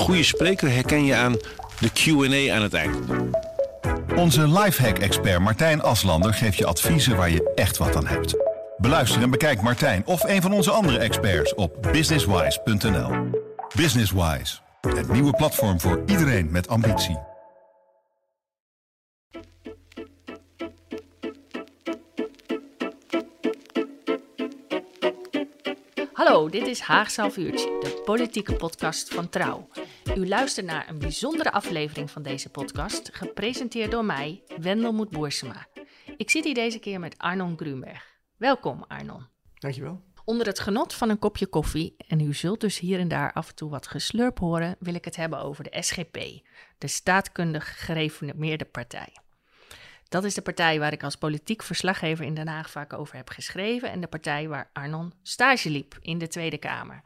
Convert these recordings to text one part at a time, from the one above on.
goede spreker herken je aan de Q&A aan het eind. Onze lifehack-expert Martijn Aslander geeft je adviezen waar je echt wat aan hebt. Beluister en bekijk Martijn of een van onze andere experts op businesswise.nl. Businesswise, het nieuwe platform voor iedereen met ambitie. Hallo, dit is Haagse Half Uurtje, de politieke podcast van Trouw. U luistert naar een bijzondere aflevering van deze podcast, gepresenteerd door mij, Wendelmoed Boersema. Ik zit hier deze keer met Arnon Grunberg. Welkom, Arnon. Dankjewel. Onder het genot van een kopje koffie, en u zult dus hier en daar af en toe wat geslurp horen, wil ik het hebben over de SGP, de staatkundig gereformeerde partij. Dat is de partij waar ik als politiek verslaggever in Den Haag vaak over heb geschreven en de partij waar Arnon stage liep in de Tweede Kamer.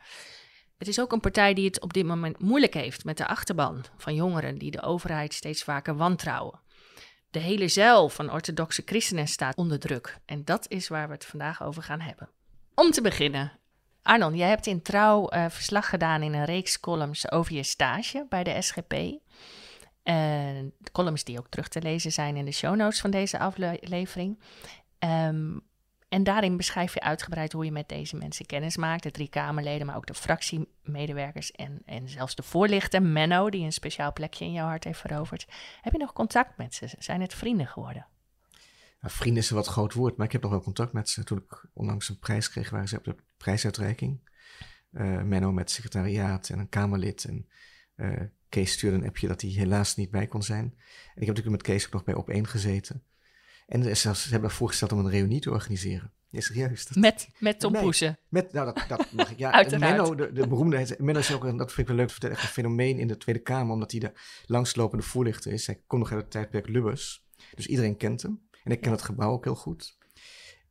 Het is ook een partij die het op dit moment moeilijk heeft met de achterban van jongeren die de overheid steeds vaker wantrouwen. De hele zeil van orthodoxe christenen staat onder druk en dat is waar we het vandaag over gaan hebben. Om te beginnen, Arnon, jij hebt in Trouw uh, verslag gedaan in een reeks columns over je stage bij de SGP. De columns die ook terug te lezen zijn in de show notes van deze aflevering. Um, en daarin beschrijf je uitgebreid hoe je met deze mensen kennis maakt. De drie Kamerleden, maar ook de fractiemedewerkers en, en zelfs de voorlichter Menno, die een speciaal plekje in jouw hart heeft veroverd. Heb je nog contact met ze? Zijn het vrienden geworden? Nou, vrienden is een wat groot woord, maar ik heb nog wel contact met ze. Toen ik onlangs een prijs kreeg, waren ze op de prijsuitreiking. Uh, Menno met secretariaat en een Kamerlid. En uh, Kees stuurde een appje dat hij helaas niet bij kon zijn. En ik heb natuurlijk met Kees ook nog bij op één gezeten. En ze hebben voorgesteld om een reunie te organiseren. Ja, serieus. Dat, met, met Tom Poesen. Met, nou, dat, dat mag ik. Ja, Menno, de, de beroemde, Menno is ook, een, dat vind ik wel leuk te vertellen, echt een fenomeen in de Tweede Kamer, omdat hij de langslopende voorlichter is. Hij komt nog uit het tijdperk Lubbers. Dus iedereen kent hem. En ik ken het gebouw ook heel goed.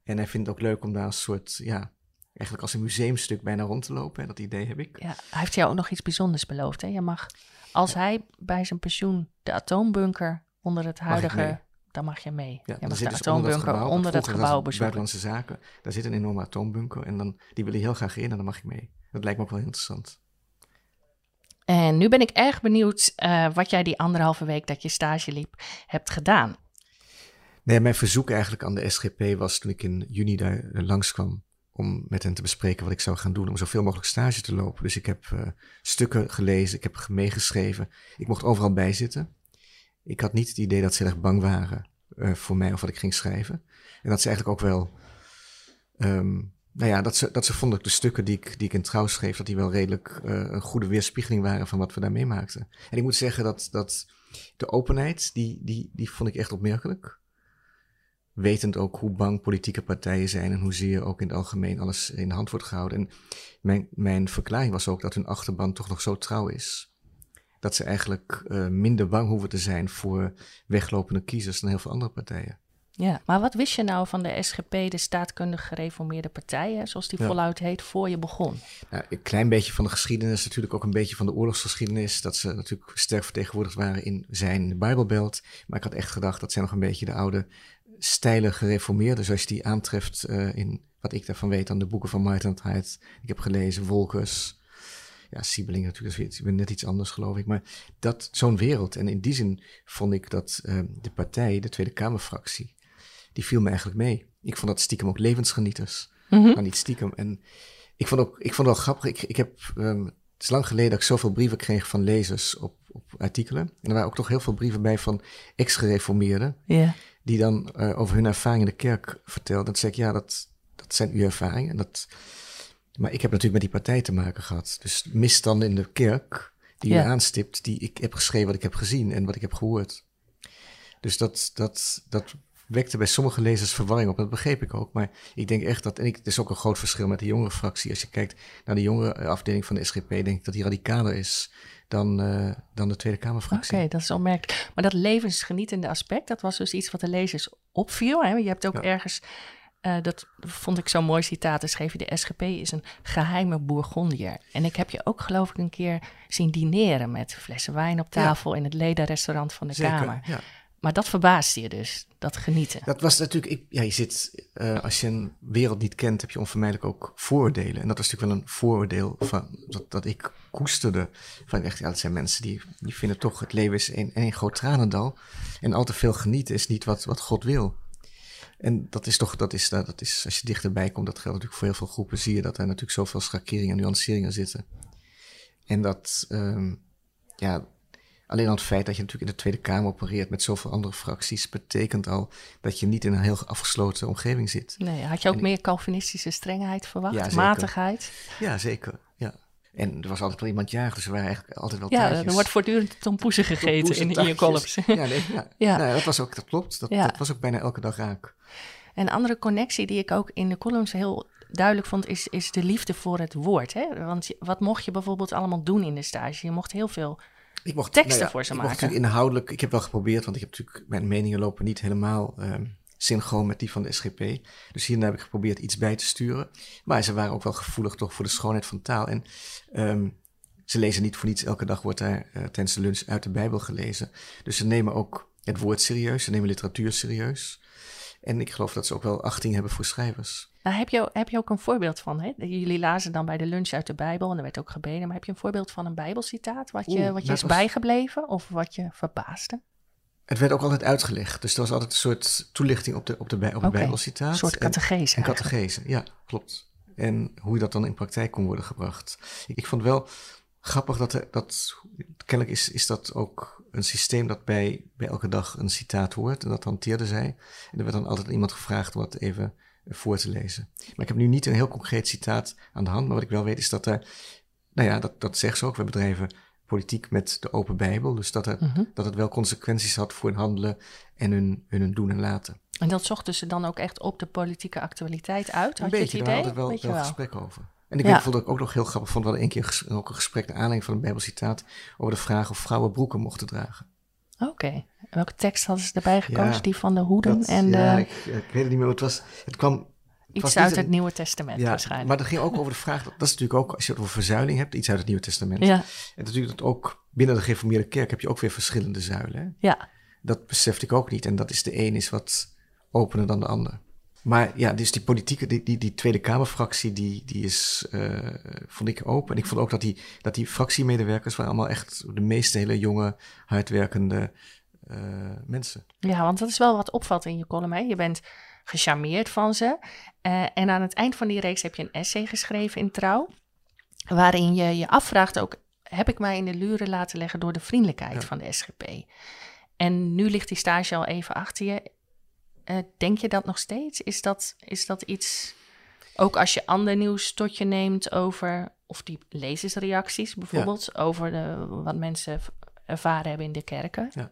En hij vindt het ook leuk om daar een soort, ja, eigenlijk als een museumstuk bijna rond te lopen. En dat idee heb ik. Ja, hij heeft jou ook nog iets bijzonders beloofd. Hè? Je mag, als hij bij zijn pensioen de atoombunker onder het huidige dan mag je mee. Ja, je mag de dus atoombunker onder dat gebouw, bezoeken. Buitenlandse Zaken, daar zit een enorme atoombunker en dan, die wil je heel graag in en dan mag ik mee. Dat lijkt me ook wel interessant. En nu ben ik erg benieuwd uh, wat jij die anderhalve week dat je stage liep hebt gedaan. Nee, mijn verzoek eigenlijk aan de SGP was toen ik in juni daar langskwam om met hen te bespreken wat ik zou gaan doen om zoveel mogelijk stage te lopen. Dus ik heb uh, stukken gelezen, ik heb meegeschreven. Ik mocht overal bijzitten ik had niet het idee dat ze erg bang waren uh, voor mij of wat ik ging schrijven. En dat ze eigenlijk ook wel, um, nou ja, dat ze, dat ze vonden dat de stukken die ik, die ik in trouw schreef, dat die wel redelijk uh, een goede weerspiegeling waren van wat we daar meemaakten. En ik moet zeggen dat, dat de openheid, die, die, die vond ik echt opmerkelijk. Wetend ook hoe bang politieke partijen zijn en hoezeer ook in het algemeen alles in de hand wordt gehouden. En mijn, mijn verklaring was ook dat hun achterban toch nog zo trouw is dat ze eigenlijk uh, minder bang hoeven te zijn voor weglopende kiezers dan heel veel andere partijen. Ja, maar wat wist je nou van de SGP, de staatkundig gereformeerde partijen, zoals die voluit heet, voor je begon? Nou, een klein beetje van de geschiedenis, natuurlijk ook een beetje van de oorlogsgeschiedenis. Dat ze natuurlijk sterk vertegenwoordigd waren in zijn Bijbelbelt. Maar ik had echt gedacht dat zijn nog een beetje de oude stijle gereformeerden, zoals je die aantreft uh, in wat ik daarvan weet aan de boeken van Martin Hyde. Ik heb gelezen, Wolkers, ja, Siebeling natuurlijk, dat is net iets anders geloof ik. Maar dat, zo'n wereld. En in die zin vond ik dat uh, de partij, de Tweede Kamerfractie, die viel me eigenlijk mee. Ik vond dat stiekem ook levensgenieters. Mm -hmm. Maar niet stiekem. En ik vond, ook, ik vond het wel grappig. Ik, ik heb, um, het is lang geleden dat ik zoveel brieven kreeg van lezers op, op artikelen. En er waren ook toch heel veel brieven bij van ex-gereformeerden. Yeah. Die dan uh, over hun ervaring in de kerk vertelden. Dat zei ik, ja, dat, dat zijn uw ervaringen. Dat, maar ik heb natuurlijk met die partij te maken gehad. Dus misstanden in de kerk, die ja. u aanstipt, die ik heb geschreven wat ik heb gezien en wat ik heb gehoord. Dus dat, dat, dat wekte bij sommige lezers verwarring op. Dat begreep ik ook. Maar ik denk echt dat. En ik, het is ook een groot verschil met de jongere fractie. Als je kijkt naar de jongere afdeling van de SGP, denk ik dat die radicaler is dan, uh, dan de Tweede Kamerfractie. Oké, okay, dat is onmerkelijk. Maar dat levensgenietende aspect, dat was dus iets wat de lezers opviel. Hè? Je hebt ook ja. ergens uh, dat vond ik zo'n mooi citaat. Dan schreef je: De SGP is een geheime Bourgondier. En ik heb je ook, geloof ik, een keer zien dineren met flessen wijn op tafel ja. in het ledenrestaurant van de Zeker, Kamer. Ja. Maar dat verbaasde je dus, dat genieten. Dat was natuurlijk, ik, ja, je zit, uh, als je een wereld niet kent, heb je onvermijdelijk ook vooroordelen. En dat was natuurlijk wel een vooroordeel van, dat, dat ik koesterde. Van echt, ja, dat zijn mensen die, die vinden toch het leven is een, een groot tranendal. En al te veel genieten is niet wat, wat God wil. En dat is toch, dat is, dat is, als je dichterbij komt, dat geldt natuurlijk voor heel veel groepen, zie je dat er natuurlijk zoveel schakeringen en nuanceringen zitten. En dat, um, ja, alleen al het feit dat je natuurlijk in de Tweede Kamer opereert met zoveel andere fracties, betekent al dat je niet in een heel afgesloten omgeving zit. Nee, had je ook meer Calvinistische strengheid verwacht? Ja, Matigheid? Ja, zeker. Ja. En er was altijd wel iemand jarig, dus er waren eigenlijk altijd wel Ja, er wordt voortdurend tompoezen gegeten in, in, je columns. Ja, nee, ja. ja. Nou, dat was ook, dat klopt. Dat, dat was ook bijna elke dag raak. Een andere connectie die ik ook in de columns heel duidelijk vond, is, is de liefde voor het woord. Hè? Want wat mocht je bijvoorbeeld allemaal doen in de stage? Je mocht heel veel ik mocht, teksten nou ja, voor ze ik maken. Mocht inhoudelijk, ik heb wel geprobeerd, want ik heb natuurlijk, mijn meningen lopen niet helemaal um, synchroon met die van de SGP. Dus hierna heb ik geprobeerd iets bij te sturen. Maar ze waren ook wel gevoelig toch voor de schoonheid van taal. En um, ze lezen niet voor niets, elke dag wordt daar uh, tijdens de lunch uit de Bijbel gelezen. Dus ze nemen ook het woord serieus, ze nemen literatuur serieus. En ik geloof dat ze ook wel achting hebben voor schrijvers. Nou, heb, je, heb je ook een voorbeeld van? Hè? Jullie lazen dan bij de lunch uit de Bijbel en er werd ook gebeden. Maar heb je een voorbeeld van een Bijbelcitaat wat je, wat je is bijgebleven of wat je verbaasde? Het werd ook altijd uitgelegd. Dus er was altijd een soort toelichting op, de, op, de, op Bijbelcitaat. Een soort catechese. En, catechese, ja, klopt. En hoe dat dan in praktijk kon worden gebracht. Ik, vond wel grappig dat, er, dat kennelijk is, is dat ook een systeem dat bij, bij elke dag een citaat hoort. En dat hanteerde zij. En er werd dan altijd iemand gevraagd om wat even voor te lezen. Maar ik heb nu niet een heel concreet citaat aan de hand. Maar wat ik wel weet is dat er, nou ja, dat, dat zegt ze ook. We bedrijven politiek met de open Bijbel. Dus dat, er, mhm. dat het wel consequenties had voor hun handelen en hun, hun doen en laten. En dat zochten ze dan ook echt op de politieke actualiteit uit? Had een beetje, je het idee? daar hadden we wel, wel gesprek over. En ik ja. vond ik ook nog heel grappig vond, wel een keer ook een gesprek naar aanleiding van een Bijbelcitaat over de vraag of vrouwen broeken mochten dragen. Oké. Welke tekst hadden ze erbij gekozen? die van de hoeden en ja, de... Ik, ik, weet het niet meer. Het, was, het kwam... Iets uit het Nieuwe Testament ja, waarschijnlijk. Maar dat ging ook over de vraag, dat, is natuurlijk ook, als je het over verzuiling hebt, iets uit het Nieuwe Testament. Ja. En natuurlijk dat ook binnen de gereformeerde kerk heb je ook weer verschillende zuilen. Hè? Ja. Dat besefte ik ook niet. En dat is de een is wat opener dan de ander. Maar ja, dus die politieke, die, die, die Tweede Kamerfractie, die, die is, uh, vond ik open. En ik vond ook dat die, dat die fractiemedewerkers waren allemaal echt de meeste hele jonge, hardwerkende uh, mensen. Ja, want dat is wel wat opvalt in je column. Hè? Je bent gecharmeerd van ze. Uh, en aan het eind van die reeks heb je een essay geschreven in Trouw. Waarin je je afvraagt ook, heb ik mij in de luren laten leggen door de vriendelijkheid van de SGP? En nu ligt die stage al even achter je. Uh, denk je dat nog steeds? Is dat, is dat iets, ook als je ander nieuws tot je neemt over, of die lezersreacties bijvoorbeeld, over de, wat mensen ervaren hebben in de kerken? Ja.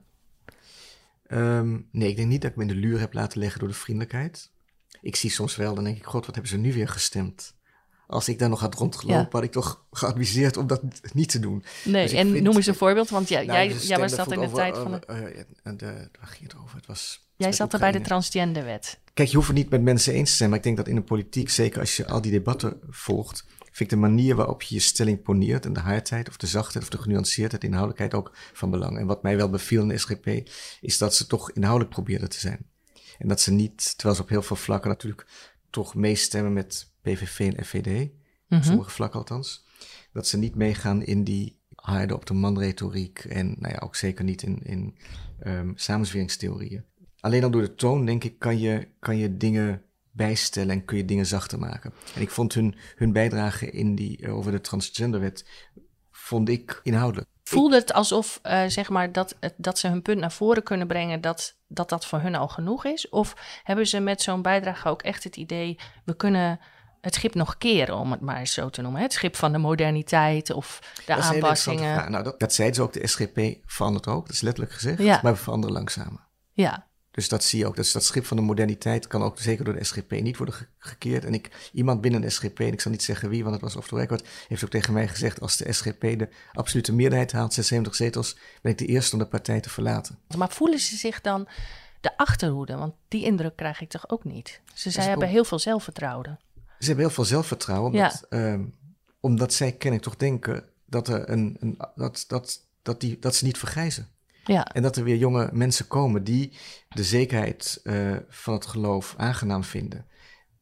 Um, nee, ik denk niet dat ik me in de luur heb laten leggen door de vriendelijkheid. Ik zie soms wel, dan denk ik, god, wat hebben ze nu weer gestemd? Als ik daar nog had rondgelopen, had ik toch geadviseerd om dat niet te doen. Nee, dus en noem eens een voorbeeld, want ja, nou, jij, jij was dat in de tijd van... De... Uh, uh, de, waar ging het over? Het was Jij zat er bij de transgenderwet. Kijk, je hoeft het niet met mensen eens te zijn, maar ik denk dat in de politiek, zeker als je al die debatten volgt, vind ik de manier waarop je je stelling poneert en de hardheid of de zachtheid of de genuanceerdheid, de inhoudelijkheid ook van belang. En wat mij wel beviel in de SGP, is dat ze toch inhoudelijk probeerden te zijn. En dat ze niet, terwijl ze op heel veel vlakken natuurlijk toch meestemmen met PVV en FVD, op mhm. sommige vlakken althans, dat ze niet meegaan in die harde op de man retoriek en nou ja, ook zeker niet in, in um, samenzweringstheorieën alleen al door de toon, denk ik, kan je, kan je dingen bijstellen en kun je dingen zachter maken. En ik vond hun, hun bijdrage in die, eh, over de transgenderwet, vond ik inhoudelijk. Voelde het alsof, uh, zeg maar, dat, dat ze hun punt naar voren kunnen brengen, dat, dat dat voor hun al genoeg is? Of hebben ze met zo'n bijdrage ook echt het idee, we kunnen het schip nog keren, om het maar eens zo te noemen. Het schip van de moderniteit of de aanpassingen. Nou, dat, dat zei ze ook, de SGP verandert ook, dat is letterlijk gezegd, ja. maar we veranderen langzamer. Ja, dus dat zie je ook. Dus dat schip van de moderniteit kan ook zeker door de SGP niet worden gekeerd. En ik, iemand binnen de SGP, en ik zal niet zeggen wie, want het was off the record, heeft ook tegen mij gezegd: als de SGP de absolute meerderheid haalt, 76 zetels, ben ik de eerste om de partij te verlaten. Maar voelen ze zich dan de achterhoede? Want die indruk krijg ik toch ook niet? Ze zij hebben heel veel zelfvertrouwen. Ze hebben heel veel zelfvertrouwen, omdat, ja. um, omdat zij, ken ik toch denken, dat, er een, een, dat, dat, dat, die, dat ze niet vergrijzen. Ja, En dat er weer jonge mensen komen die de zekerheid eh, van het geloof aangenaam vinden.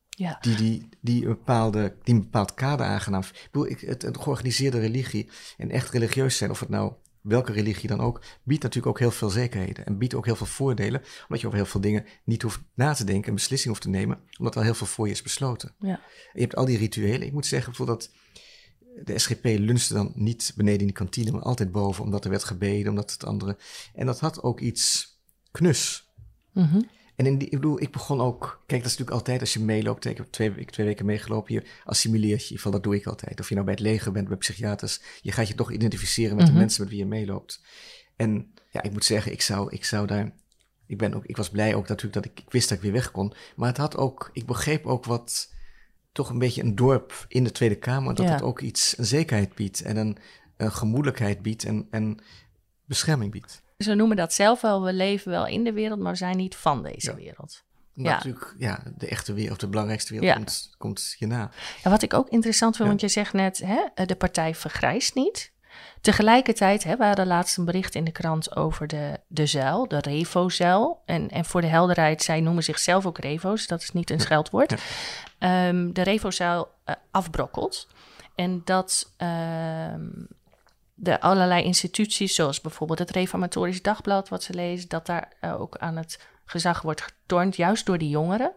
ja. Die, die, die, een, bepaalde, die een bepaald kader aangenaam vinden. Ik bedoel, ik, het, het georganiseerde religie en echt religieus zijn, of het nou welke religie dan ook, biedt natuurlijk ook heel veel zekerheden. En biedt ook heel veel voordelen, omdat je over heel veel dingen niet hoeft na te denken en beslissingen hoeft te nemen, omdat al heel veel voor je is besloten. ja. Je hebt al die rituelen. Ik moet zeggen bijvoorbeeld dat de SGP lunchte dan niet beneden in de kantine, maar altijd boven, omdat er werd gebeden, omdat het andere. En dat had ook iets knus. Mhm. En in die, ik bedoel, ik begon ook. Kijk, dat is natuurlijk altijd als je meeloopt. Ik heb twee, ik twee weken meegelopen. Je assimileert je. Van dat doe ik altijd. Of je nou bij het leger bent, bij psychiaters. Je gaat je toch identificeren met Mhm. de mensen met wie je meeloopt. En ja, ik moet zeggen, ik zou, ik zou daar. Ik, ben ook, ik was blij ook natuurlijk dat ik, ik wist dat ik weer weg kon. Maar het had ook. Ik begreep ook wat. Toch een beetje een dorp in de Tweede Kamer. Dat Ja. het ook iets. Een zekerheid biedt. En een, een gemoedelijkheid biedt. En, en bescherming biedt. Ze noemen dat zelf wel, we leven wel in de wereld, maar we zijn niet van deze Ja. wereld. Ja. natuurlijk, ja, de echte wereld, of de belangrijkste wereld Ja. komt, komt hierna. Ja, wat ik ook interessant vind, want je zegt net, hè, de partij vergrijst niet. Tegelijkertijd, hè, we hadden laatst een bericht in de krant over de, de zuil, de Revo-zuil. En, en voor de helderheid, zij noemen zichzelf ook Revo's, dat is niet een scheldwoord. Ehm, de Revo-zuil eh, afbrokkelt. En dat ehm, de allerlei instituties, zoals bijvoorbeeld het Reformatorisch Dagblad, wat ze lezen, dat daar eh, ook aan het gezag wordt getornd, juist door die jongeren.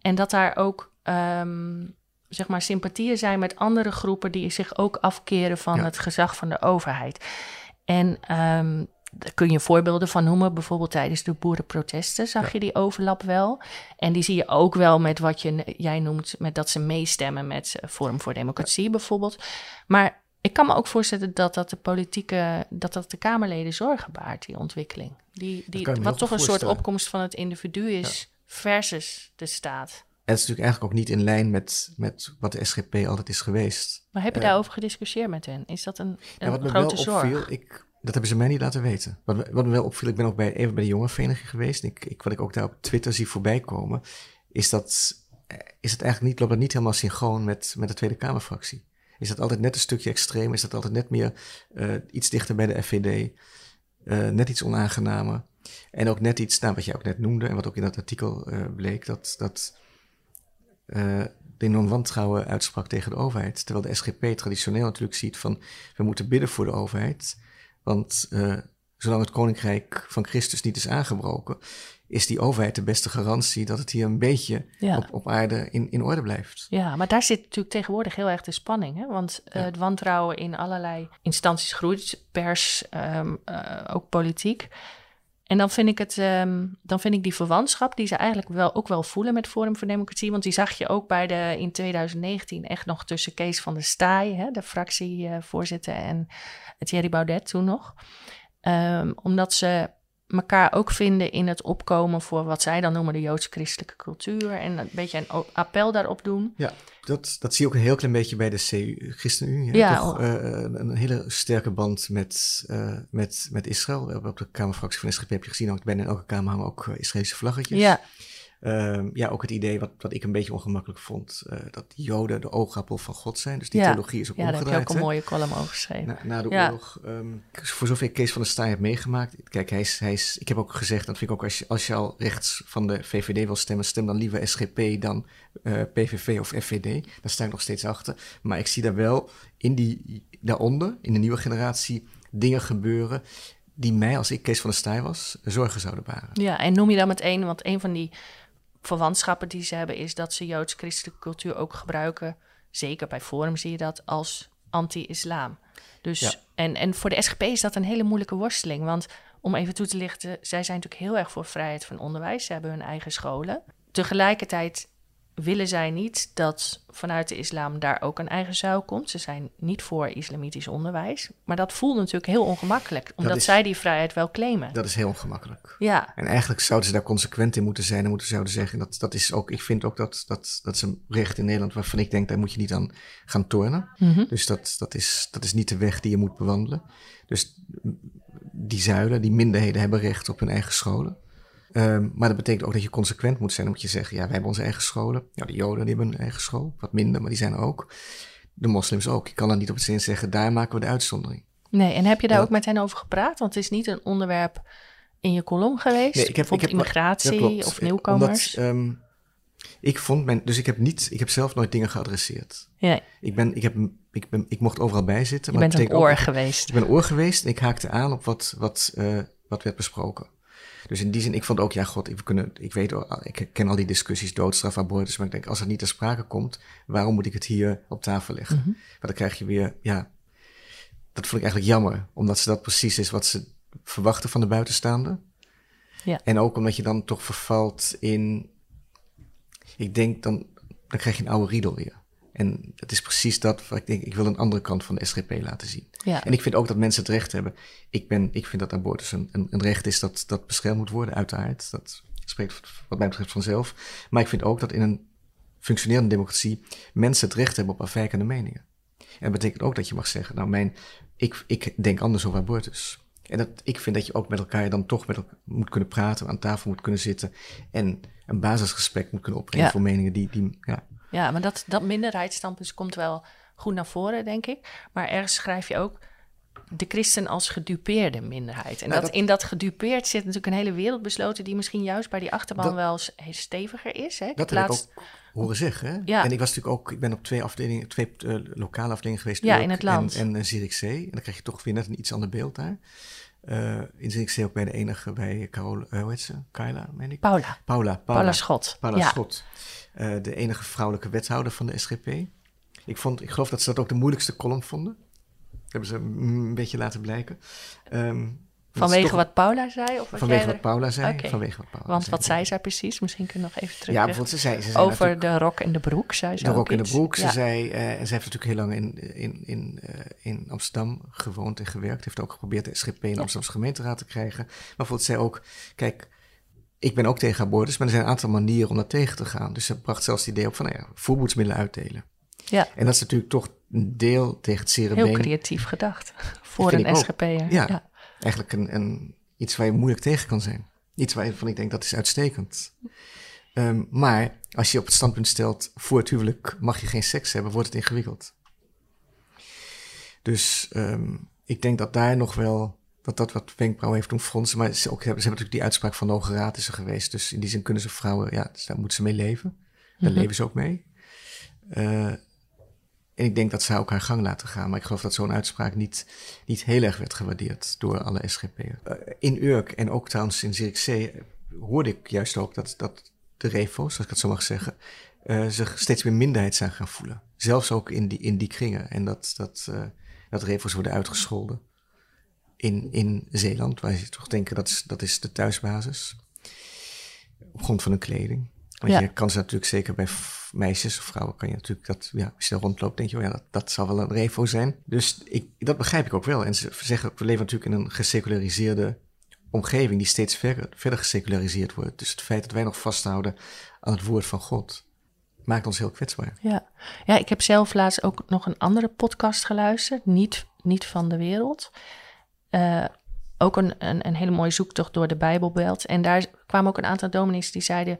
En dat daar ook ehm, zeg maar sympathieën zijn met andere groepen die zich ook afkeren van Ja. het gezag van de overheid. En ehm, daar kun je voorbeelden van noemen. Bijvoorbeeld tijdens de boerenprotesten zag je die overlap wel. En die zie je ook wel met wat je, jij noemt, met dat ze meestemmen met eh, Forum voor Democratie bijvoorbeeld. Maar ik kan me ook voorstellen dat dat de politieke, dat dat de Kamerleden zorgen baart, die ontwikkeling. Die, die, wat toch een soort opkomst van het individu is versus de staat. Het is natuurlijk eigenlijk ook niet in lijn met, met wat de SGP altijd is geweest. Maar heb je Eh, daarover gediscussieerd met hen? Is dat een, een Ja, wat me grote wel zorg? ik, dat hebben ze mij niet laten weten. Wat me, wat me wel opviel, ik ben ook bij, even bij de jongerenvereniging geweest. Ik, ik, wat ik ook daar op Twitter zie voorbij komen, is dat eh, is het eigenlijk niet, loopt dat niet helemaal synchroon met, met de Tweede Kamerfractie. Is dat altijd net een stukje extreem? Is dat altijd net meer eh, iets dichter bij de FVD? net iets onaangenamer. En ook net iets, nou, wat jij ook net noemde, en wat ook in dat artikel bleek, dat, dat eh, de enorm wantrouwen uitsprak tegen de overheid. Terwijl de SGP traditioneel natuurlijk ziet van, we moeten bidden voor de overheid. Want eh, zolang het koninkrijk van Christus niet is aangebroken, is die overheid de beste garantie dat het hier een beetje Ja. op, op aarde in, in orde blijft. Ja, maar daar zit natuurlijk tegenwoordig heel erg de spanning. Hè? Want eh, het wantrouwen in allerlei instanties groeit, pers, ehm, eh, ook politiek. En dan vind ik het, ehm, dan vind ik die verwantschap die ze eigenlijk wel ook wel voelen met Forum voor Democratie. Want die zag je ook bij de in 2019 echt nog tussen Kees van der Staaij, de fractievoorzitter, en Thierry Baudet toen nog. Ehm, omdat ze elkaar ook vinden in het opkomen voor wat zij dan noemen de joods-christelijke cultuur. En een beetje een appel daarop doen. Ja, dat, dat zie je ook een heel klein beetje bij de CU, ChristenUnie. Ja, Toch, oh. eh, een, hele sterke band met, eh, met, met Israël. Op- de Kamerfractie van de SGP heb je gezien, ook bijna in elke Kamer hangen ook eh, Israëlische vlaggetjes. Ja, Ehm, ja, ook het idee wat, wat ik een beetje ongemakkelijk vond, eh, dat Joden de oogappel van God zijn. Dus die Ja. theologie is ook ja daar heb je omgedraaid. ook een mooie column over geschreven. Na, na de Ja. oorlog. ehm, voor zover ik Kees van der Staaij heb meegemaakt. Kijk, hij is, hij is, ik heb ook gezegd, dat vind ik ook als je, als je al rechts van de VVD wil stemmen, stem dan liever SGP dan eh, PVV of FVD. Daar sta ik nog steeds achter. Maar ik zie daar wel in die, daaronder, in de nieuwe generatie, dingen gebeuren die mij, als ik Kees van der Staaij was, zorgen zouden baren. Ja, en noem je dan meteen, want een van die verwantschappen die ze hebben is dat ze joods-christelijke cultuur ook gebruiken, zeker bij Forum zie je dat, als anti-islam. Dus, Ja. en, en voor de SGP is dat een hele moeilijke worsteling, want om even toe te lichten, zij zijn natuurlijk heel erg voor vrijheid van onderwijs, ze hebben hun eigen scholen. Tegelijkertijd willen zij niet dat vanuit de islam daar ook een eigen zuil komt. Ze zijn niet voor islamitisch onderwijs. Maar dat voelt natuurlijk heel ongemakkelijk, omdat is- zij die vrijheid wel claimen. Dat is heel ongemakkelijk. Ja, En eigenlijk zouden ze daar consequent in moeten zijn en moeten zouden zeggen dat dat is ook, ik vind ook dat dat, dat is een recht in Nederland waarvan ik denk daar moet je niet aan gaan tornen. Mhm. Dus dat, dat, is, dat is niet de weg die je moet bewandelen. Dus die zuilen, die minderheden hebben recht op hun eigen scholen. Ehm, maar dat betekent ook dat je consequent moet zijn. Dan moet je zeggen, ja, wij hebben onze eigen scholen. Ja, de Joden die hebben een eigen school. Wat minder, maar die zijn er ook. De moslims ook. Je kan dan niet op het zin zeggen, daar maken we de uitzondering. Nee, en heb je daar Ja. ook met hen over gepraat? Want het is niet een onderwerp in je kolom geweest. Nee, ik heb, ik Bijvoorbeeld heb, immigratie of nieuwkomers. Omdat, ehm, ik vond mijn, dus ik heb niet, ik heb zelf nooit dingen geadresseerd. ja, Ik ben, ik heb, ik ben, ik mocht overal bij zitten. je maar bent een oor ook- geweest. Ik ben oor geweest en ik haakte aan op wat, wat, eh, wat werd besproken. Dus in die zin, ik vond ook, ja, god, we kunnen, ik weet, ik ken al die discussies, doodstraf, abortus, maar ik denk, als het niet ter sprake komt, waarom moet ik het hier op tafel leggen? Mhm. Want dan krijg je weer, ja, dat vond ik eigenlijk jammer, omdat ze dat precies is wat ze verwachten van de buitenstaande. Ja. En ook omdat je dan toch vervalt in, ik denk, dan, dan krijg je een oude riedel weer. En het is precies dat waar ik denk, ik wil een andere kant van de SGP laten zien. Ja. En ik vind ook dat mensen het recht hebben. Ik, ben, ik vind dat abortus een, een, een recht is dat, dat beschermd moet worden, uiteraard. Dat spreekt wat mij betreft vanzelf. Maar ik vind ook dat in een functionerende democratie mensen het recht hebben op afwijkende meningen. En dat betekent ook dat je mag zeggen, nou mijn, ik, ik denk anders over abortus. En dat, ik vind dat je ook met elkaar dan toch met elkaar moet kunnen praten, aan tafel moet kunnen zitten en een basisgesprek moet kunnen opbrengen Ja. voor meningen die, die ja, Ja, maar dat, dat minderheidsstandpunt komt wel goed naar voren, denk ik. Maar ergens schrijf je ook de christen als gedupeerde minderheid. En Nou, dat, dat- in dat gedupeerd zit natuurlijk een hele wereld besloten... die misschien juist bij die achterban Dat- wel steviger is. Hè? Dat laatst- ik ook horen zeggen. Hè? Ja. En ik was natuurlijk ook, ik ben op twee afdelingen, twee eh, lokale afdelingen geweest. Ja, Urk in het land. En, en uh, Zierikzee. En dan krijg je toch weer net een iets ander beeld daar. Eh, in Zierikzee ook bij de enige, bij Carol, eh, hoe heet ze? Kyla, meen ik? Paula, Paula. Paula, Paula Schot. Paula ja. Schot. Eh, de enige vrouwelijke wethouder van de SGP. Ik, vond, ik geloof dat ze dat ook de moeilijkste column vonden. Dat hebben ze een beetje laten blijken. Ehm, Vanwege toch- wat Paula zei? Of wat Vanwege wat Paula zei. Vanwege wat Paula Want zei. wat zei zij precies? Misschien kunnen we nog even terug. Ja, bijvoorbeeld ze zei... Ze zei Over natuurlijk- de rok en de broek, zei ze de rok in de broek. Ze Ja. zei, eh, en ze heeft natuurlijk heel lang in, in, in, eh, in Amsterdam gewoond en gewerkt. Heeft ook geprobeerd de SGP in de Amsterdamse gemeenteraad te krijgen. Maar bijvoorbeeld zei ook, kijk, ik ben ook tegen abortus, maar er zijn een aantal manieren om dat tegen te gaan. Dus ze bracht zelfs het idee op van, nou ja, uitdelen. Ja, En dat is natuurlijk toch een deel tegen het zere heel creatief gedacht. Voor een. SGP'er. Ja. ja. Eigenlijk een, een, iets waar je moeilijk tegen kan zijn. Iets waarvan ik denk, dat is uitstekend. Ehm, maar als je op het standpunt stelt, voor het huwelijk mag je geen seks hebben, wordt het ingewikkeld. Dus ehm, ik denk dat daar nog wel, dat dat wat wenkbrauwen heeft doen fronsen. Maar ze, ook, ze hebben natuurlijk die uitspraak van de Hoge Raad is er geweest. Dus in die zin kunnen ze vrouwen, ja, dus daar moeten ze mee leven. Daar Mhm. leven ze ook mee. Eh, en ik denk dat ze ook haar gang laten gaan. Maar ik geloof dat zo'n uitspraak niet, niet heel erg werd gewaardeerd door alle SGP'ers. Eh, in Urk en ook trouwens in Zierikzee hoorde ik juist ook dat, dat de refo's, als ik het zo mag zeggen, eh, zich steeds meer minderheid zijn gaan voelen. Zelfs ook in die, in die kringen. En dat, dat, eh, dat refo's worden uitgescholden. In, in Zeeland, waar je toch denken dat is, dat is de thuisbasis. Op grond van hun kleding. Want Ja. je kan ze natuurlijk zeker bij meisjes of vrouwen kan je natuurlijk dat, ja, als je daar rondloopt, denk je, oh ja, dat, dat zal wel een revo zijn. Dus ik, dat begrijp ik ook wel. En ze zeggen ook, we leven natuurlijk in een geseculariseerde omgeving die steeds verder, verder geseculariseerd wordt. Dus het feit dat wij nog vasthouden aan het woord van God, maakt ons heel kwetsbaar. Ja. ja, ik heb zelf laatst ook nog een andere podcast geluisterd, niet, niet van de wereld. Eh, ook een, een, een hele mooie zoektocht door de Bijbelbelt. En daar kwamen ook een aantal dominees die zeiden...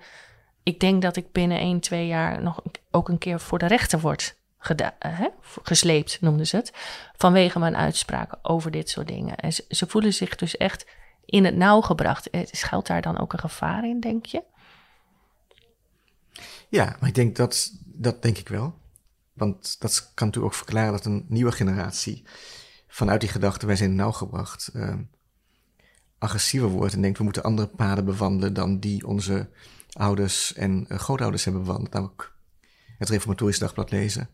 ik denk dat ik binnen 1, 2 jaar nog ook een keer voor de rechter word eh, hè? gesleept, noemden ze het. Vanwege mijn uitspraken over dit soort dingen. En ze, ze voelen zich dus echt in het nauw gebracht. Eh, Schuilt daar dan ook een gevaar in, denk je? Ja, maar ik denk dat, dat denk ik wel. Want dat kan natuurlijk ook verklaren dat een nieuwe generatie vanuit die gedachte, wij zijn in nauw gebracht, eh, agressiever wordt en denkt, we moeten andere paden bewandelen dan die onze ouders en eh, grootouders hebben bewandeld. Namelijk het Reformatorisch Dagblad lezen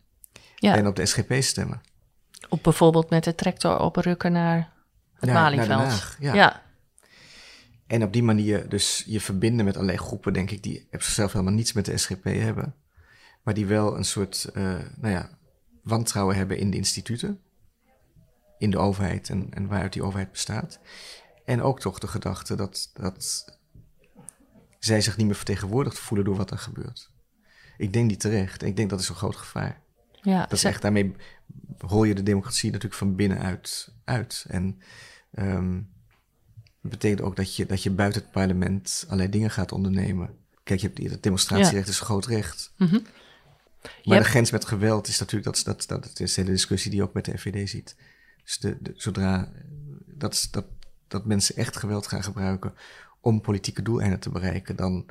Ja, en op de SGP stemmen. of bijvoorbeeld met de tractor oprukken naar het Malieveld. naar Haag, ja. ja. En op die manier dus je verbinden met allerlei groepen, denk ik, die op zichzelf helemaal niets met de SGP hebben. Maar die wel een soort, eh, nou ja, wantrouwen hebben in de instituten. In de overheid en, en waaruit die overheid bestaat. En ook toch de gedachte dat, dat zij zich niet meer vertegenwoordigd voelen door wat er gebeurt. Ik denk niet terecht. En ik denk dat is een groot gevaar. Ja, Dat is echt, daarmee rol je de democratie natuurlijk van binnenuit uit. En ehm dat betekent ook dat je, dat je buiten het parlement allerlei dingen gaat ondernemen. Kijk, je hebt, het demonstratierecht is een groot recht. Mhm. Maar de grens met geweld is natuurlijk, dat, dat, dat, dat is de hele discussie die je ook met de FVD ziet. Dus de, de- zodra dat, dat, dat mensen echt geweld gaan gebruiken om politieke doeleinden te bereiken, dan.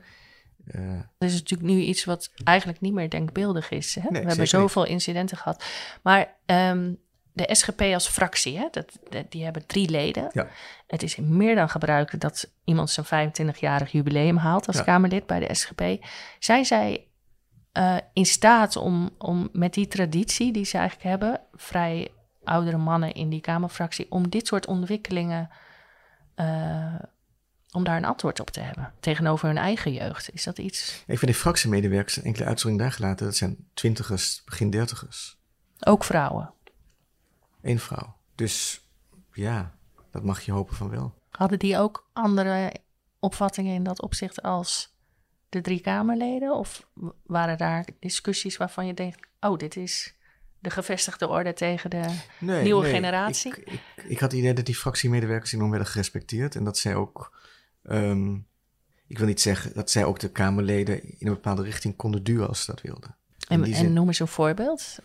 eh, Dat is natuurlijk nu iets wat eigenlijk niet meer denkbeeldig is. Hè? We hebben zoveel incidenten gehad. Maar ehm, de SGP als fractie, hè? Dat, dat- die hebben drie leden. ja, Het is meer dan gebruikelijk dat iemand zijn 25-jarig jubileum haalt als Ja. Kamerlid bij de SGP. Zijn zij eh, in staat om, om met die traditie die ze eigenlijk hebben, vrij oudere mannen in die Kamerfractie, om dit soort ontwikkelingen, eh, om daar een antwoord op te hebben tegenover hun eigen jeugd? Is dat iets, ik vind die fractiemedewerkers, enkele uitzonderingen daar gelaten, dat zijn twintigers, begin dertigers. ook vrouwen? Eén vrouw. Dus ja, dat mag je hopen van wel. Hadden die ook andere opvattingen in dat opzicht als de drie Kamerleden? Of waren daar discussies waarvan je denkt: oh, dit is de gevestigde orde tegen de. Nee, Nieuwe nee, generatie? Ik, ik, ik had het idee dat die fractiemedewerkers enorm werden gerespecteerd. En dat zij ook, ehm, ik wil niet zeggen dat zij ook de Kamerleden in een bepaalde richting konden duwen als ze dat wilden. En, die en noem eens een voorbeeld.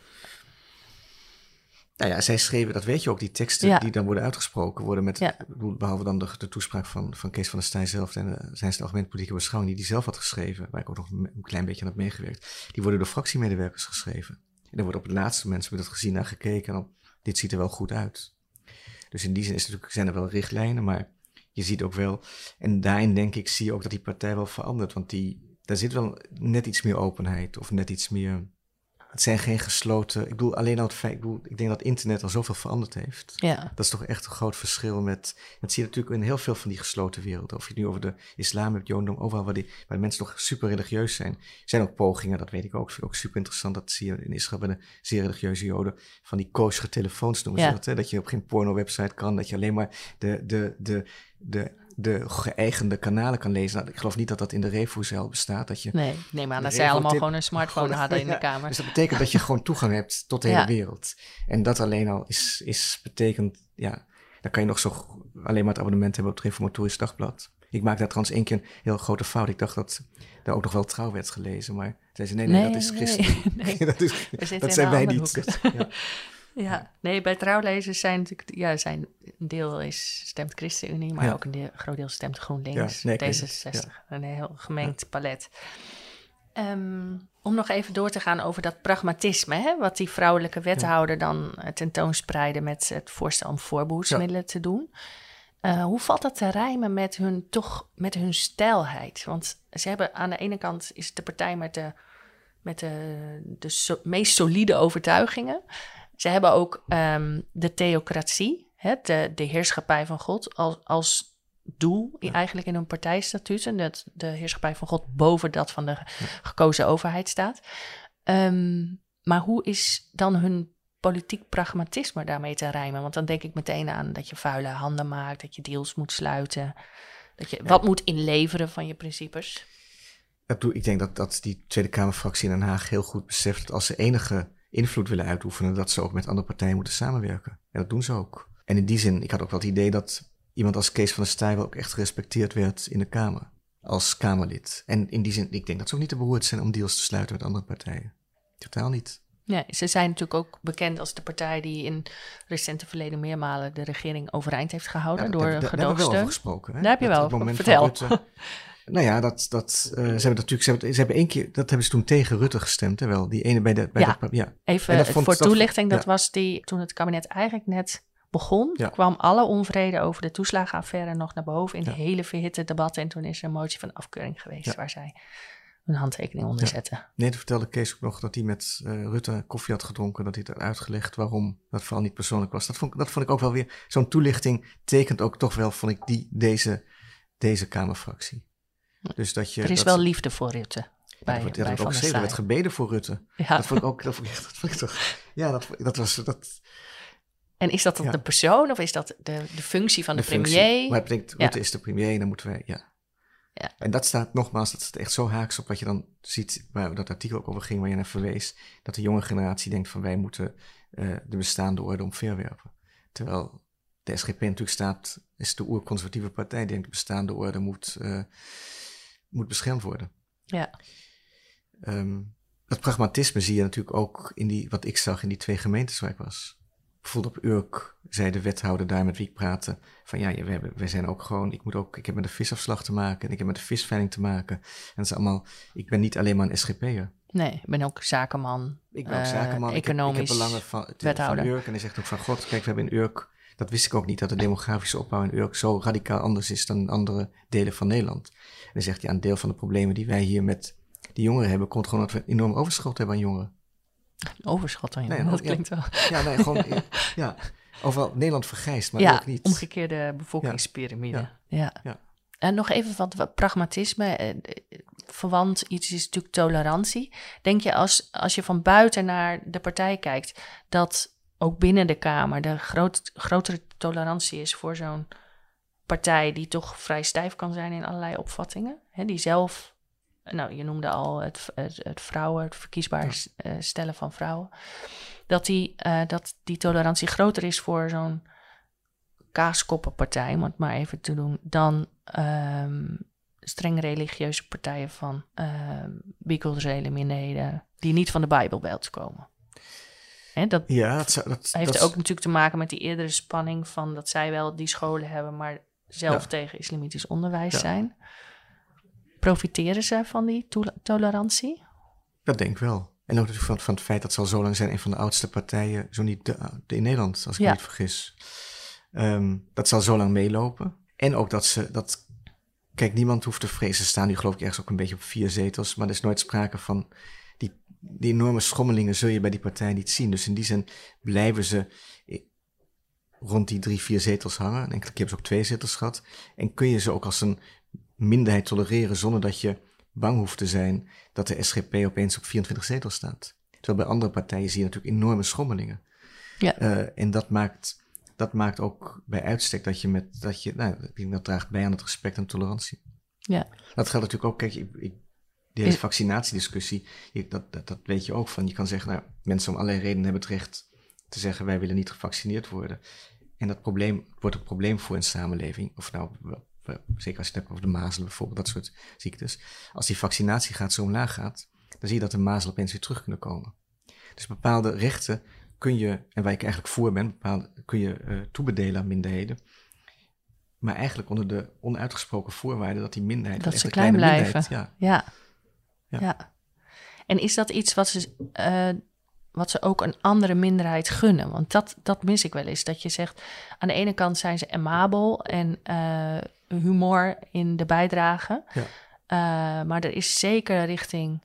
Nou ja, zij schreven, dat weet je ook, die teksten Ja. die dan worden uitgesproken worden met, Ja. behalve dan de, de toespraak van, van Kees van der Staaij zelf en uh, zijn de algemene politieke beschouwing die hij zelf had geschreven, waar ik ook nog een, een klein beetje aan heb meegewerkt, die worden door fractiemedewerkers geschreven. En er wordt op het laatste moment met het gezien naar gekeken en dan, dit ziet er wel goed uit. Dus in die zin is natuurlijk, zijn er wel richtlijnen, maar je ziet ook wel, en daarin denk ik, zie je ook dat die partij wel verandert, want die, daar zit wel net iets meer openheid of net iets meer... Het zijn geen gesloten. Ik bedoel, alleen al het feit. Ik, bedoel, ik denk dat internet al zoveel veranderd heeft. Ja, Dat is toch echt een groot verschil met. Dat zie je natuurlijk in heel veel van die gesloten werelden. Of je het nu over de islam hebt, jodendom, overal waar, die, waar de mensen nog super religieus zijn. Er zijn ook pogingen, dat weet ik ook. Vind ik ook super interessant. Dat zie je in Israël bij de zeer religieuze joden. Van die koosige telefoons noemen Ja. ze dat. Hè? Dat je op geen porno-website kan. Dat je alleen maar de, de, de, de, de geëigende kanalen kan lezen. Nou, ik geloof niet dat dat in de Revoezel bestaat. Dat je nee, neem aan dat zij allemaal gewoon een smartphone gewoon- hadden in de Kamer. Dus dat betekent dat je gewoon toegang hebt tot de hele Ja. wereld. En dat alleen al is, is betekent, ja, dan kan je nog zo alleen maar het abonnement hebben op het Reformatorisch Dagblad. Ik maakte daar trouwens één keer een heel grote fout. Ik dacht dat daar ook nog wel trouw werd gelezen, maar zei ze nee, nee, dat is Nee, christen. nee. dat is, dat zijn wij niet. Ja. Ja, nee, bij trouwlezers zijn natuurlijk, ja, zijn een deel is stemt ChristenUnie, maar Ja. ook een deel, groot deel stemt GroenLinks, Ja, nee, ik weet het, D66, een heel gemengd palet. Ehm, om nog even door te gaan over dat pragmatisme, hè, wat die vrouwelijke wethouder dan eh, tentoonspreidde met het voorstel om voorbehoedsmiddelen te doen. Eh, hoe valt dat te rijmen met hun toch met hun stijlheid? Want ze hebben aan de ene kant is het de partij met de, met de, de so- meest solide overtuigingen. Ze hebben ook ehm, de theocratie, hè, de, de heerschappij van God, als, als doel eigenlijk in hun partijstatuten. Dat de heerschappij van God boven dat van de gekozen overheid staat. Ehm, maar hoe is dan hun politiek pragmatisme daarmee te rijmen? Want dan denk ik meteen aan dat je vuile handen maakt, dat je deals moet sluiten, dat je wat moet inleveren van je principes. Ik denk dat, dat die Tweede Kamerfractie in Den Haag heel goed beseft dat als ze enige invloed willen uitoefenen, dat ze ook met andere partijen moeten samenwerken. En dat doen ze ook. En in die zin, ik had ook wel het idee dat iemand als Kees van der Staaij ook echt gerespecteerd werd in de Kamer. Als Kamerlid. En in die zin, ik denk dat ze ook niet te beroerd zijn om deals te sluiten met andere partijen. Totaal niet. Ja, ze zijn natuurlijk ook bekend als de partij die in recente verleden meermalen de regering overeind heeft gehouden Ja, door een daar, hebben we wel over gedoogsteun. gesproken. Hè? Daar heb je Dat wel vertel. Rutte- nou ja, dat, dat, eh, ze hebben natuurlijk, ze hebben, ze hebben één keer, dat hebben ze toen tegen Rutte gestemd, hè wel. Die ene bij de, bij Ja. de, ja. Even dat vond- voor dat- toelichting, dat ja. was die toen het kabinet eigenlijk net begon, Ja. kwam alle onvrede over de toeslagenaffaire nog naar boven in de hele verhitte debatten. En toen is er een motie van afkeuring geweest waar zij hun handtekening onder zetten. Nee, toen vertelde Kees ook nog dat hij met eh, Rutte koffie had gedronken. Dat hij het had uitgelegd waarom dat vooral niet persoonlijk was. Dat vond, ik- dat vond ik ook wel weer. Zo'n toelichting tekent ook toch wel, vond ik, die, deze, deze Kamerfractie. Dus dat je. Er is dat wel liefde voor Rutte ja, bij, dat bij dat ook gezegd. Er werd gebeden voor Rutte. Ja. Dat vond ik ook. Dat vond ik, dat vond ik toch. Ja, dat, dat was. Dat, En is dat dan Ja. de persoon of is dat de, de functie van de, functie. premier? Maar het betekent, Ja. Rutte is de premier en dan moeten wij. Ja. Ja. En dat staat nogmaals, dat staat echt zo haaks op wat je dan ziet, waar dat artikel ook over ging, waar je naar verwees, dat de jonge generatie denkt van wij moeten eh, de bestaande orde omverwerpen. Terwijl de SGP natuurlijk staat, is de oerconservatieve partij, die denkt de bestaande orde moet, eh, moet beschermd worden. Ja. Ehm, dat pragmatisme zie je natuurlijk ook in die, wat ik zag in die twee gemeentes waar ik was. bijvoorbeeld op Urk zei de wethouder daar met wie ik praatte, van ja, we hebben, wij zijn ook gewoon, ik moet ook, ik heb met de visafslag te maken en ik heb met de visveiling te maken. En dat is allemaal, ik ben niet alleen maar een SGP'er. Nee, ik ben ook zakenman. Ik ben ook eh, zakenman. Ik heb, ik heb belangen van, van wethouder. Urk en hij zegt ook van, god, kijk, we hebben in Urk, dat wist ik ook niet, dat de demografische opbouw in Urk zo radicaal anders is dan in andere delen van Nederland. En hij zegt, ja, een deel van de problemen die wij hier met die jongeren hebben, komt gewoon dat we enorm overschot hebben aan jongeren. Overschot dan, ja. Nee, dat ja. klinkt wel. Ja, nee, gewoon, ja, ja. Overal Nederland vergrijst, maar ja, ook niet. omgekeerde bevolkingspyramide. Ja. Ja. En nog even wat, wat pragmatisme. eh, eh, Verwant iets is natuurlijk tolerantie. Denk je als, als je van buiten naar de partij kijkt, dat ook binnen de Kamer de groot, grotere tolerantie is voor zo'n partij die toch vrij stijf kan zijn in allerlei opvattingen? Hè, die zelf, nou je noemde al het, het, het vrouwen, het verkiesbaar eh, stellen van vrouwen. Dat die, eh, dat die tolerantie groter is voor zo'n kaaskoppenpartij, om het maar even te doen, dan ehm, streng religieuze partijen van ehm biculturele minderheden die niet van de Bijbelbelt komen. Hè, dat Ja, dat, dat, heeft dat, ook natuurlijk te maken met die eerdere spanning van dat zij wel die scholen hebben, maar zelf Ja. tegen islamitisch onderwijs Ja. zijn. Profiteren zij van die to- tolerantie? dat denk ik wel. En ook van, van het feit dat ze al zo lang zijn een van de oudste partijen, zo niet de, de in Nederland, als ik Ja. me niet vergis. Ehm, dat ze al zo lang meelopen. En ook dat ze, dat, kijk, niemand hoeft te vrezen. Ze staan nu geloof ik ergens ook een beetje op vier zetels, maar er is nooit sprake van die, enorme schommelingen zul je bij die partij niet zien. Dus in die zin blijven ze i- rond die drie, vier zetels hangen. Een enkele keer hebben ze ook twee zetels gehad. En kun je ze ook als een minderheid tolereren zonder dat je bang hoeft te zijn dat de SGP opeens op 24 zetels staat. Terwijl bij andere partijen zie je natuurlijk enorme schommelingen. Ja. Eh, en dat maakt, dat maakt ook bij uitstek dat je met, dat je, nou, ik denk dat draagt bij aan het respect en tolerantie. Ja. Dat geldt natuurlijk ook, kijk, ik, ik, de hele vaccinatiediscussie, dat, dat, dat weet je ook van. Je kan zeggen, nou, mensen om allerlei redenen hebben het recht te zeggen, wij willen niet gevaccineerd worden. En dat probleem wordt een probleem voor een samenleving. Of nou, zeker als je het hebt over de mazelen bijvoorbeeld, dat soort ziektes. Als die vaccinatiegraad zo omlaag gaat, dan zie je dat de mazelen opeens weer terug kunnen komen. Dus bepaalde rechten kun je, en waar ik eigenlijk voor ben, bepaalde, kun je eh, toebedelen aan minderheden. Maar eigenlijk onder de onuitgesproken voorwaarde dat die minderheid... Dat ze een klein kleine blijven. Ja. Ja. ja. En is dat iets wat ze, eh, wat ze ook een andere minderheid gunnen? Want dat, dat mis ik wel eens. Dat je zegt, aan de ene kant zijn ze amabel en eh, humor in de bijdrage. Ja. Eh, maar er is zeker richting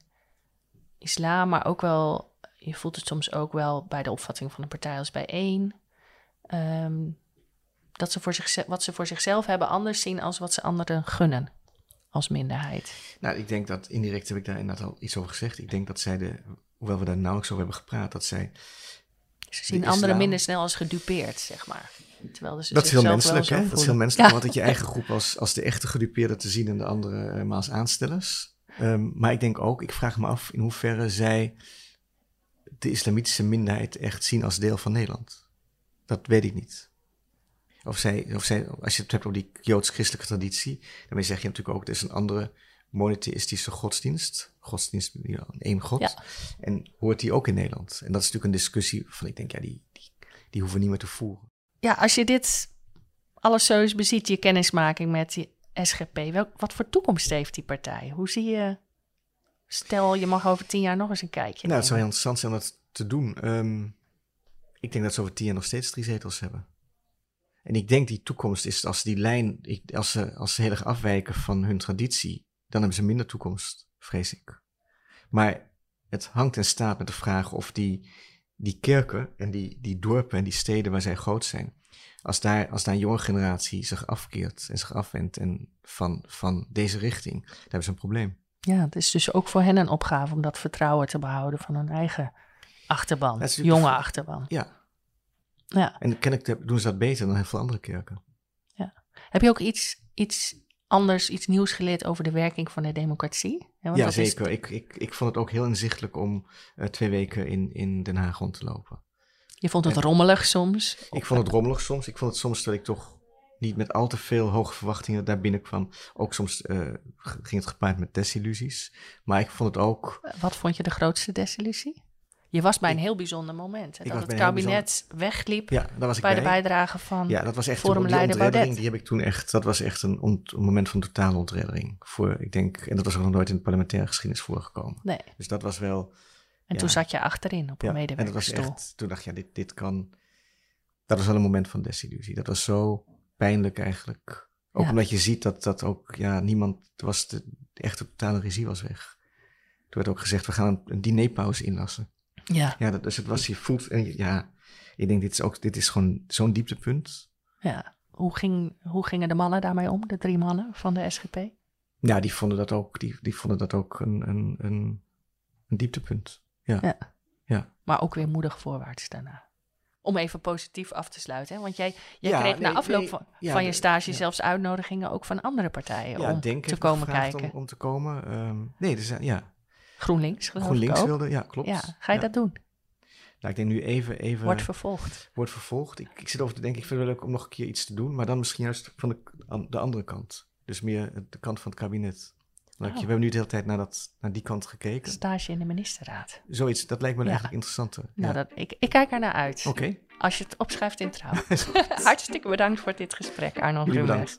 islam, maar ook wel, je voelt het soms ook wel bij de opvatting van de partij als bijeen. Ehm, dat ze voor zichzelf, wat ze voor zichzelf hebben anders zien als wat ze anderen gunnen als minderheid. Nou, ik denk dat indirect heb ik daar inderdaad al iets over gezegd. Ik denk dat zij de, hoewel we daar nauwelijks over hebben gepraat, dat zij... Ze zien De anderen minder snel als gedupeerd, zeg maar. Terwijl dat is heel menselijk, hè? Dat is heel menselijk, Ja. want dat je eigen groep als, als de echte gedupeerden te zien en de andere eh, maar als aanstellers. Ehm, maar ik denk ook, ik vraag me af in hoeverre zij de islamitische minderheid echt zien als deel van Nederland. Dat weet ik niet. Of zij, of zij als je het hebt over die joods-christelijke traditie, daarmee zeg je natuurlijk ook, er is een andere monotheïstische godsdienst. Godsdienst ja, één god. Ja. En hoort die ook in Nederland? En dat is natuurlijk een discussie van, ik denk, ja, die, die, die hoeven we niet meer te voeren. Ja, als je dit alles zo eens beziet, je kennismaking met die SGP, wat voor toekomst heeft die partij? Hoe zie je, stel je mag over tien jaar nog eens een kijkje Nou, het zou heel interessant zijn om dat te doen. Ehm, ik denk dat ze over tien jaar nog steeds drie zetels hebben. En ik denk die toekomst is als die lijn, als ze, als ze heel erg afwijken van hun traditie, dan hebben ze minder toekomst, vrees ik. Maar het hangt en staat met de vraag of die, die kerken en die, die dorpen en die steden waar zij groot zijn, als daar, als daar een jonge generatie zich afkeert en zich afwendt en van, van deze richting, dan hebben ze een probleem. Ja, het is dus ook voor hen een opgave om dat vertrouwen te behouden van hun eigen achterban, jonge achterban. Ja, Ja. en kennelijk doen ze dat beter dan heel veel andere kerken. Heb je ook iets, iets anders, iets nieuws geleerd over de werking van de democratie? Ja, ja, is- zeker. Ik, ik, ik vond het ook heel inzichtelijk om eh, twee weken in, in Den Haag rond te lopen. je vond het rommelig soms. Ik vond het rommelig soms. Ik vond het soms dat ik toch niet met al te veel hoge verwachtingen daar binnenkwam. Ook soms eh, ging het gepaard met desillusies. Maar ik vond het ook... Wat vond je de grootste desillusie? Je was bij een heel bijzonder moment. Hè, dat het een kabinet wegliep Ja, daar was ik bij bij. de bijdrage van Ja, dat was echt die Forumleider ontreddering. Baudet. Die heb ik toen echt, dat was echt een, ont- een moment van totale ontreddering. Voor, ik denk, en dat was ook nog nooit in de parlementaire geschiedenis voorgekomen. Nee. Dus dat was wel, En toen zat je achterin op een ja, en dat was echt, toen dacht je, ja, dit, dit kan, dat was wel een moment van desillusie. Dat was zo pijnlijk eigenlijk. Ook Ja. omdat je ziet dat, dat ook, ja, niemand, was de, echt de totale regie was weg. Toen werd ook gezegd, we gaan een, een dinerpauze inlassen. Ja, Ja, dat, dus het was, je voelt, en ja, ik denk, dit is ook, dit is gewoon zo'n dieptepunt. ja. Hoe, ging, hoe gingen de mannen daarmee om, de drie mannen van de SGP? Ja, die vonden dat ook, die, die vonden dat ook een, een, een, een dieptepunt. Ja. Ja. Ja. Maar ook weer moedig voorwaarts daarna. Om even positief af te sluiten. Hè? Want jij, jij Ja, kreeg na afloop nee, van, ja, van je stage zelfs uitnodigingen ook van andere partijen om te heeft me komen kijken. Om, om te komen. Ehm, nee, dus, ja, GroenLinks GroenLinks wilde, ja, klopt. Ja, ga je Ja. dat doen? Nou, ik denk nu even, even Wordt vervolgd. wordt vervolgd. Ik, ik zit over te denken, ik vind het wel leuk om nog een keer iets te doen, maar dan misschien juist van de, de andere kant. Dus meer de kant van het kabinet. Oh. We hebben nu de hele tijd naar, dat, naar die kant gekeken. Stage in de ministerraad. Zoiets, dat lijkt me Ja. eigenlijk interessanter. Nou, ja. dat, ik, ik kijk er naar uit. Oké, Als je het opschrijft in trouw. Hartstikke bedankt voor dit gesprek, Arno Jullie Grunberg.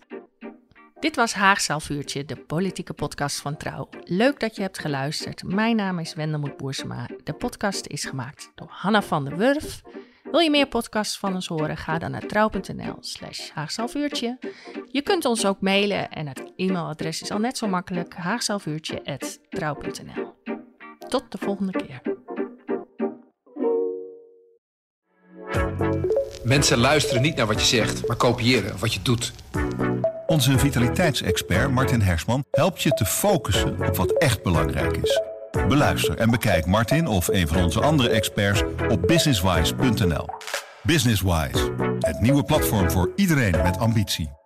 Dit was Haagse Halfuurtje, de politieke podcast van Trouw. Leuk dat je hebt geluisterd. Mijn naam is Wendelmoed Boersema. De podcast is gemaakt door Hanna van der Wurf. Wil je meer podcasts van ons horen? Ga dan naar trouw.nl slash Haagse Halfuurtje. Je kunt ons ook mailen en het e-mailadres is al net zo makkelijk haagshalfuurtje.trouw.nl Tot de volgende keer. Mensen luisteren niet naar wat je zegt, maar kopiëren wat je doet. Onze vitaliteitsexpert Martin Hersman helpt je te focussen op wat echt belangrijk is. Beluister en bekijk Martin of een van onze andere experts op businesswise.nl. Businesswise, het nieuwe platform voor iedereen met ambitie.